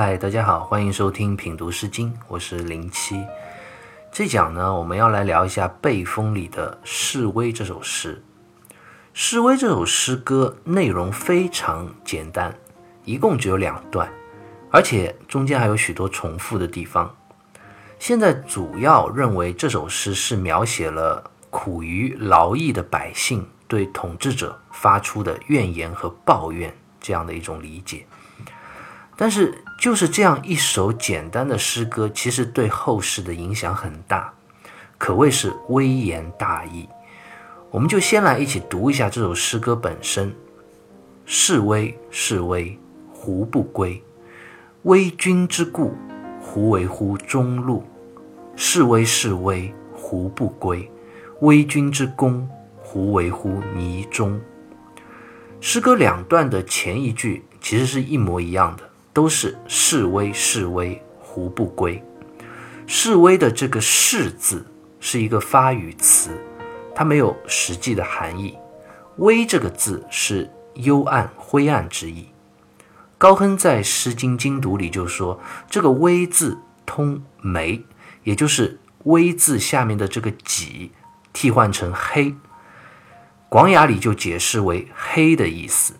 嗨，大家好，欢迎收听品读诗经，我是零七。这讲呢，我们要来聊一下《背风》里的《示威》这首诗。《示威》这首诗歌内容非常简单，一共只有两段，而且中间还有许多重复的地方。现在主要认为这首诗是描写了苦于劳役的百姓对统治者发出的怨言和抱怨这样的一种理解。但是，就是这样一首简单的诗歌，其实对后世的影响很大，可谓是微言大义。我们就先来一起读一下这首诗歌本身：“示威，示威，胡不归？威君之故，胡为乎中路？示威，示威，胡不归？威君之功，胡为乎泥中？”诗歌两段的前一句其实是一模一样的。都是示威，示威，胡不归？示威的这个“示”字是一个发语词，它没有实际的含义。威这个字是幽暗、灰暗之意。高亨在《诗经精读》里就说，这个威字通梅，也就是威字下面的这个己替换成黑。广雅里就解释为黑的意思。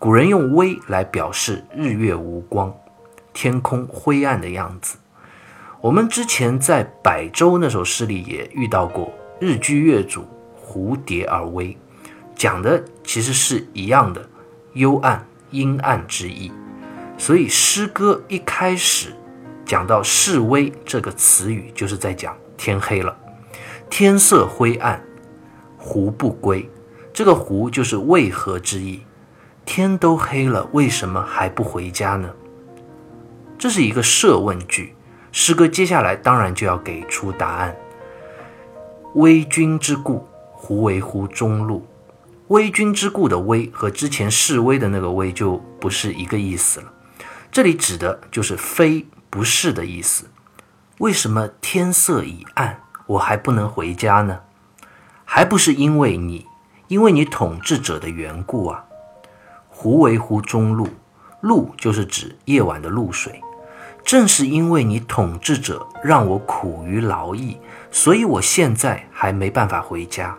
古人用“微”来表示日月无光、天空灰暗的样子。我们之前在《百舟》那首诗里也遇到过“日居月主，蝴蝶而微”，讲的其实是一样的幽暗、阴暗之意。所以诗歌一开始讲到“示微”这个词语，就是在讲天黑了，天色灰暗，胡不归？这个“胡”就是为何之意。天都黑了，为什么还不回家呢？这是一个设问句。诗歌接下来当然就要给出答案。危君之故，胡为乎中路？危君之故的危和之前示威的那个危就不是一个意思了。这里指的就是非不是的意思。为什么天色已暗，我还不能回家呢？还不是因为你，因为你统治者的缘故啊。胡为乎中露？露就是指夜晚的露水。正是因为你统治者让我苦于劳役，所以我现在还没办法回家，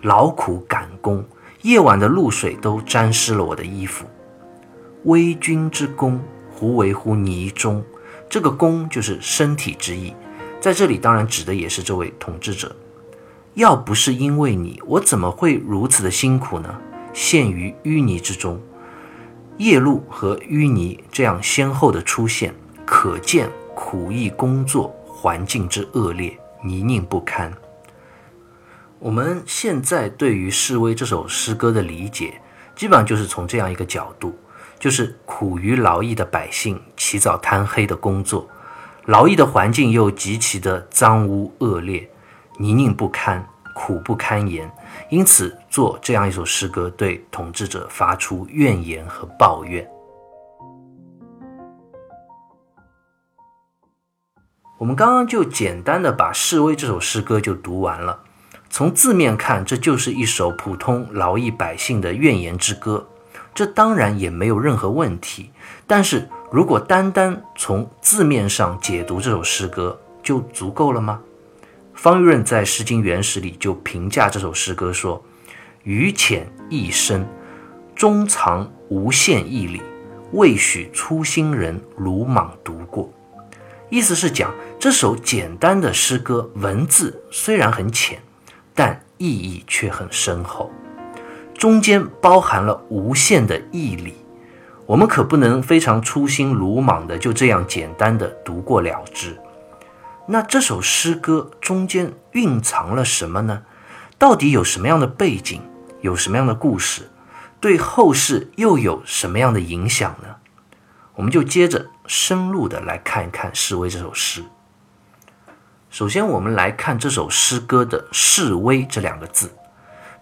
劳苦赶工，夜晚的露水都沾湿了我的衣服。微君之功，胡为乎泥中？这个功就是身体之意，在这里当然指的也是这位统治者。要不是因为你，我怎么会如此的辛苦呢？陷于淤泥之中，夜露和淤泥这样先后的出现，可见苦役工作环境之恶劣，泥泞不堪。我们现在对于《示威》这首诗歌的理解，基本上就是从这样一个角度，就是苦于劳役的百姓起早贪黑的工作，劳役的环境又极其的脏污恶劣，泥泞不堪。苦不堪言，因此做这样一首诗歌，对统治者发出怨言和抱怨。我们刚刚就简单的把《示威》这首诗歌就读完了。从字面看，这就是一首普通劳役百姓的怨言之歌，这当然也没有任何问题。但是如果单单从字面上解读这首诗歌，就足够了吗？方玉润在《诗经原始》里就评价这首诗歌说：“语浅意深，中藏无限义理，未许粗心人鲁莽读过。”意思是讲这首简单的诗歌文字虽然很浅，但意义却很深厚，中间包含了无限的义理。我们可不能非常粗心鲁莽的就这样简单的读过了之。那这首诗歌中间蕴藏了什么呢？到底有什么样的背景，有什么样的故事，对后世又有什么样的影响呢？我们就接着深入的来看一看《示威》这首诗。首先，我们来看这首诗歌的“示威”这两个字，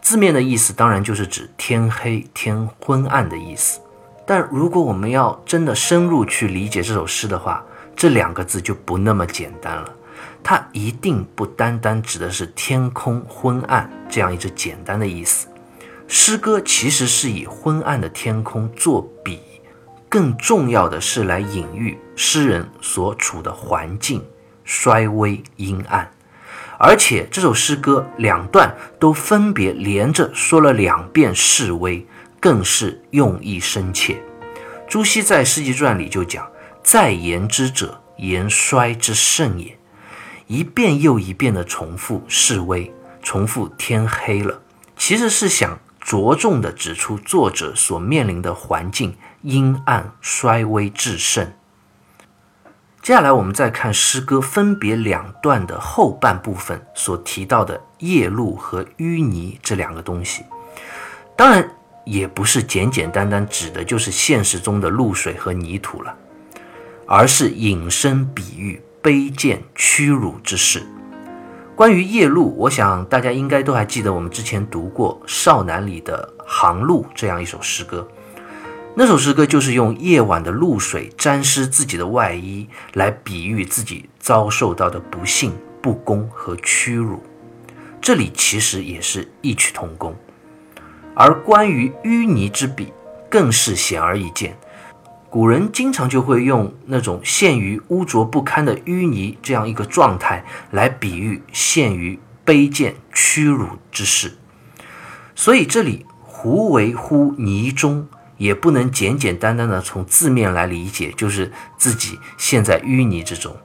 字面的意思当然就是指天黑、天昏暗的意思。但如果我们要真的深入去理解这首诗的话，这两个字就不那么简单了，它一定不单单指的是天空昏暗这样一只简单的意思。诗歌其实是以昏暗的天空作比，更重要的是来隐喻诗人所处的环境衰微阴暗。而且这首诗歌两段都分别连着说了两遍示威，更是用意深切。朱熹在《诗集传》里就讲：“在言之者，言衰之甚也。”一遍又一遍的重复示威，重复天黑了，其实是想着重的指出作者所面临的环境阴暗、衰微至甚。接下来，我们再看诗歌分别两段的后半部分所提到的夜露和淤泥这两个东西。当然，也不是简简单单指的就是现实中的露水和泥土了，而是引申比喻卑贱屈辱之事。关于夜露，我想大家应该都还记得，我们之前读过《少男》里的《航路》这样一首诗歌。那首诗歌就是用夜晚的露水沾湿自己的外衣，来比喻自己遭受到的不幸、不公和屈辱。这里其实也是异曲同工。而关于淤泥之比，更是显而易见。古人经常就会用那种陷于污浊不堪的淤泥这样一个状态，来比喻陷于卑贱屈辱之事。所以这里“胡为乎泥中”。也不能简简单单的从字面来理解，就是自己陷在淤泥之中。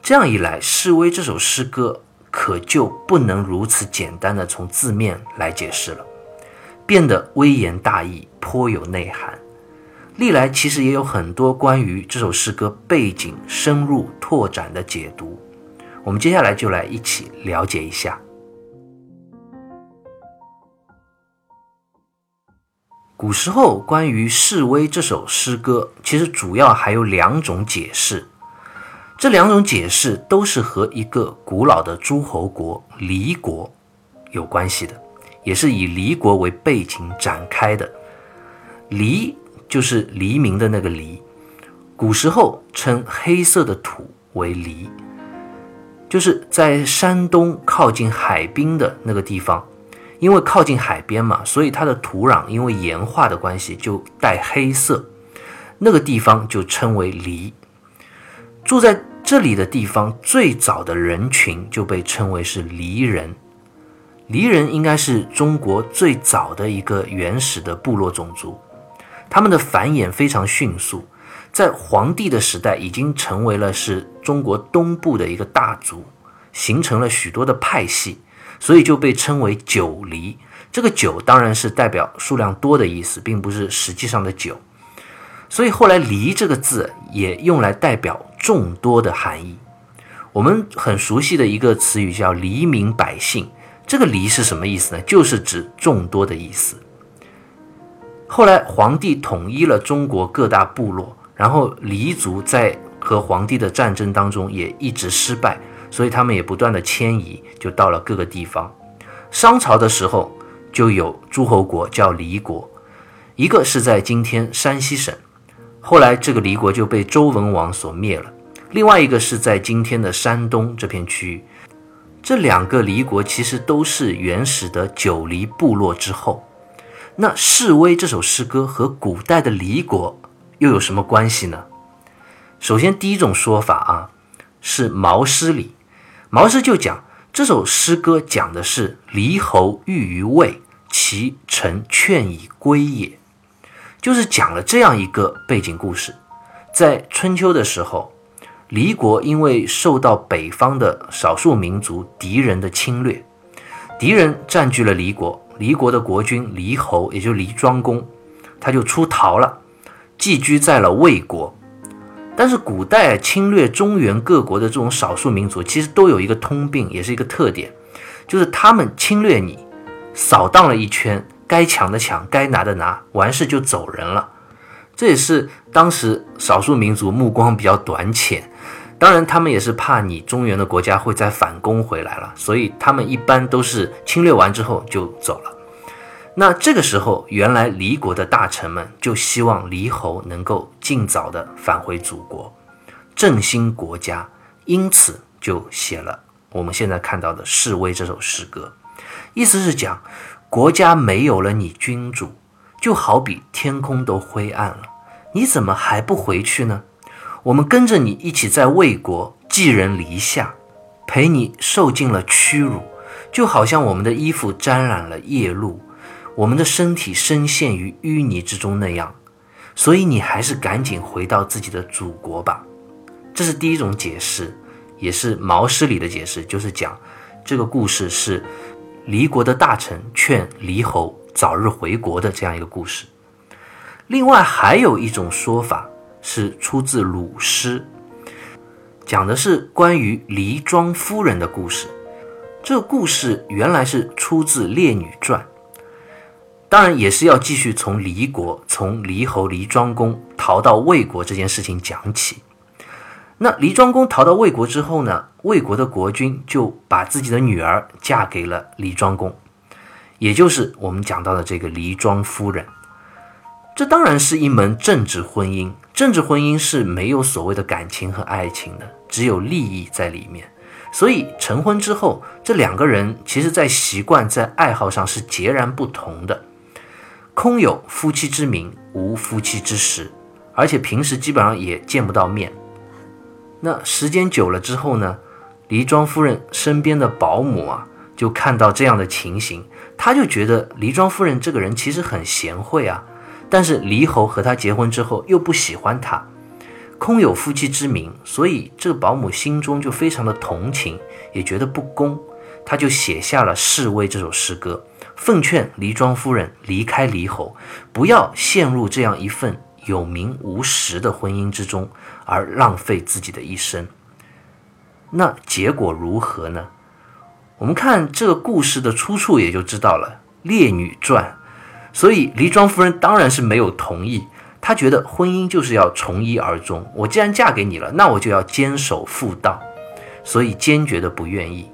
这样一来，《示威》这首诗歌可就不能如此简单的从字面来解释了，变得微言大义，颇有内涵。历来其实也有很多关于这首诗歌背景深入拓展的解读，我们接下来就来一起了解一下。古时候关于《示威》这首诗歌，其实主要还有两种解释。这两种解释都是和一个古老的诸侯国黎国有关系的，也是以黎国为背景展开的。黎就是黎明的那个黎，古时候称黑色的土为黎，就是在山东靠近海滨的那个地方。因为靠近海边嘛，所以它的土壤因为盐化的关系就带黑色，那个地方就称为黎。住在这里的地方最早的人群就被称为是黎人。黎人应该是中国最早的一个原始的部落种族，他们的繁衍非常迅速，在黄帝的时代已经成为了是中国东部的一个大族，形成了许多的派系。所以就被称为九黎。这个九当然是代表数量多的意思，并不是实际上的九。所以后来“黎”这个字也用来代表众多的含义。我们很熟悉的一个词语叫“黎民百姓”，这个“黎”是什么意思呢？就是指众多的意思。后来皇帝统一了中国各大部落，然后黎族在和皇帝的战争当中也一直失败。所以他们也不断的迁移，就到了各个地方。商朝的时候就有诸侯国叫黎国，一个是在今天山西省，后来这个黎国就被周文王所灭了。另外一个是在今天的山东这片区域。这两个黎国其实都是原始的九黎部落之后。那《示威》这首诗歌和古代的离国又有什么关系呢？首先，第一种说法啊，是《毛诗》里。毛诗就讲这首诗歌讲的是黎侯欲于魏，其臣劝以归也，就是讲了这样一个背景故事。在春秋的时候，黎国因为受到北方的少数民族敌人的侵略，敌人占据了黎国，黎国的国君黎侯，也就黎庄公，他就出逃了，寄居在了魏国。但是古代侵略中原各国的这种少数民族，其实都有一个通病，也是一个特点，就是他们侵略你，扫荡了一圈，该抢的抢，该拿的拿，完事就走人了。这也是当时少数民族目光比较短浅，当然他们也是怕你中原的国家会再反攻回来了，所以他们一般都是侵略完之后就走了。那这个时候，原来黎国的大臣们就希望黎侯能够尽早的返回祖国，振兴国家，因此就写了我们现在看到的《示威》这首诗歌。意思是讲，国家没有了你君主，就好比天空都灰暗了，你怎么还不回去呢？我们跟着你一起在魏国寄人篱下，陪你受尽了屈辱，就好像我们的衣服沾染了夜露，我们的身体深陷于淤泥之中那样。所以你还是赶紧回到自己的祖国吧。这是第一种解释，也是《毛诗》里的解释，就是讲这个故事是离国的大臣劝离侯早日回国的这样一个故事。另外还有一种说法是出自鲁诗，讲的是关于黎庄夫人的故事。这故事原来是出自《列女传》，当然也是要继续从离国、从离侯黎庄公逃到魏国这件事情讲起。那黎庄公逃到魏国之后呢，魏国的国君就把自己的女儿嫁给了黎庄公，也就是我们讲到的这个黎庄夫人。这当然是一门政治婚姻，政治婚姻是没有所谓的感情和爱情的，只有利益在里面。所以成婚之后，这两个人其实在习惯、在爱好上是截然不同的。空有夫妻之名，无夫妻之实，而且平时基本上也见不到面。那时间久了之后呢，黎庄夫人身边的保姆啊，就看到这样的情形，他就觉得黎庄夫人这个人其实很贤惠啊。但是黎侯和他结婚之后又不喜欢他，空有夫妻之名，所以这个保姆心中就非常的同情，也觉得不公，他就写下了《示威》这首诗歌，奉劝黎庄夫人离开黎侯，不要陷入这样一份有名无实的婚姻之中，而浪费自己的一生。那结果如何呢？我们看这个故事的出处也就知道了，《列女传》。所以黎庄夫人当然是没有同意，她觉得婚姻就是要从一而终。我既然嫁给你了，那我就要坚守妇道，所以坚决的不愿意。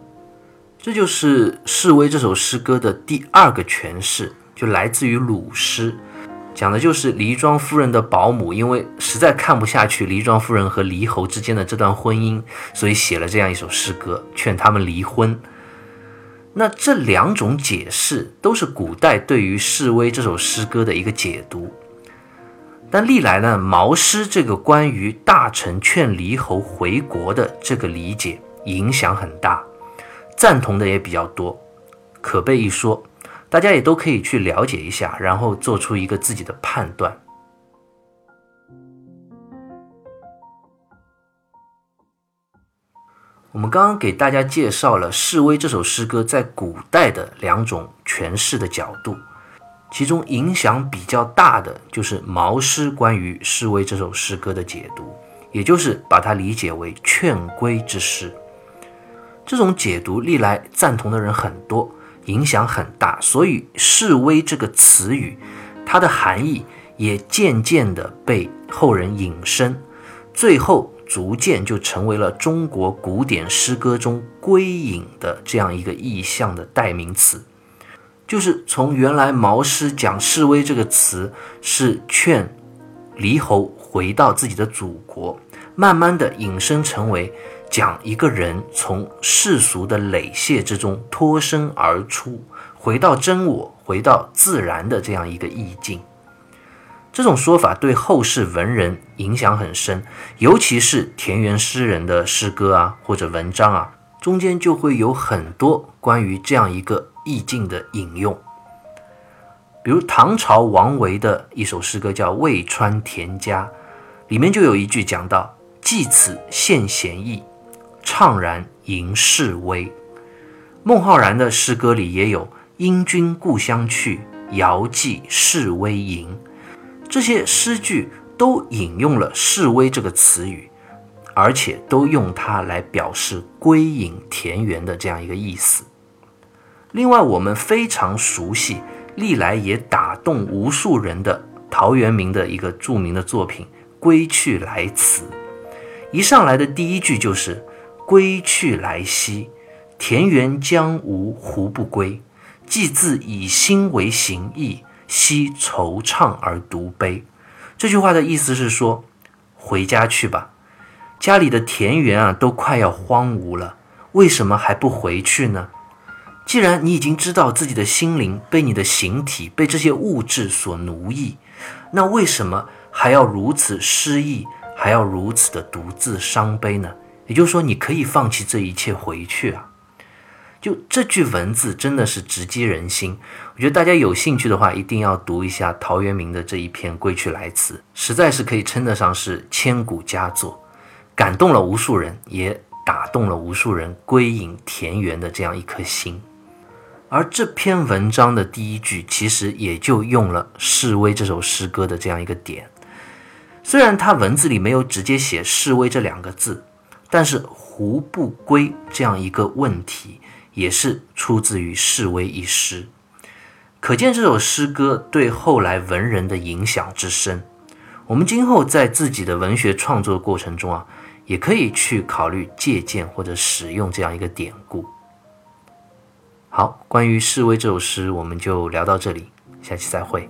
这就是《示威》这首诗歌的第二个诠释，就来自于鲁诗，讲的就是黎庄夫人的保姆，因为实在看不下去黎庄夫人和黎侯之间的这段婚姻，所以写了这样一首诗歌，劝他们离婚。那这两种解释都是古代对于《示威》这首诗歌的一个解读，但历来呢，毛诗这个关于大臣劝离侯回国的这个理解影响很大，赞同的也比较多，可被一说，大家也都可以去了解一下，然后做出一个自己的判断。我们刚刚给大家介绍了《示威》这首诗歌在古代的两种诠释的角度，其中影响比较大的就是毛诗关于《示威》这首诗歌的解读，也就是把它理解为劝归之诗。这种解读历来赞同的人很多，影响很大，所以“示威”这个词语，它的含义也渐渐地被后人引申，最后。逐渐就成为了中国古典诗歌中归隐的这样一个意象的代名词，就是从原来毛诗讲示威这个词是劝离侯回到自己的祖国，慢慢的引申成为讲一个人从世俗的累屑之中脱身而出，回到真我，回到自然的这样一个意境。这种说法对后世文人影响很深，尤其是田园诗人的诗歌啊或者文章啊，中间就会有很多关于这样一个意境的引用。比如唐朝王维的一首诗歌叫《渭川田家》，里面就有一句讲到：“寄此献贤意，怅然吟世威。”孟浩然的诗歌里也有“因君故乡去，遥寄示威营。”这些诗句都引用了“示威”这个词语，而且都用它来表示归隐田园的这样一个意思。另外，我们非常熟悉、历来也打动无数人的陶渊明的一个著名的作品《归去来辞》，一上来的第一句就是“归去来兮，田园将芜胡不归？既自以心为形役。”惜惆怅而独悲，这句话的意思是说，回家去吧，家里的田园啊都快要荒芜了，为什么还不回去呢？既然你已经知道自己的心灵被你的形体、被这些物质所奴役，那为什么还要如此失意，还要如此的独自伤悲呢？也就是说，你可以放弃这一切回去啊！就这句文字真的是直击人心。我觉得大家有兴趣的话，一定要读一下陶渊明的这一篇《归去来辞》，实在是可以称得上是千古佳作，感动了无数人，也打动了无数人归隐田园的这样一颗心。而这篇文章的第一句，其实也就用了《示威》这首诗歌的这样一个点。虽然它文字里没有直接写“示威”这两个字，但是“胡不归”这样一个问题，也是出自于《示威》一诗。可见这首诗歌对后来文人的影响之深。我们今后在自己的文学创作过程中啊，也可以去考虑借鉴或者使用这样一个典故。好，关于《示威》这首诗，我们就聊到这里，下期再会。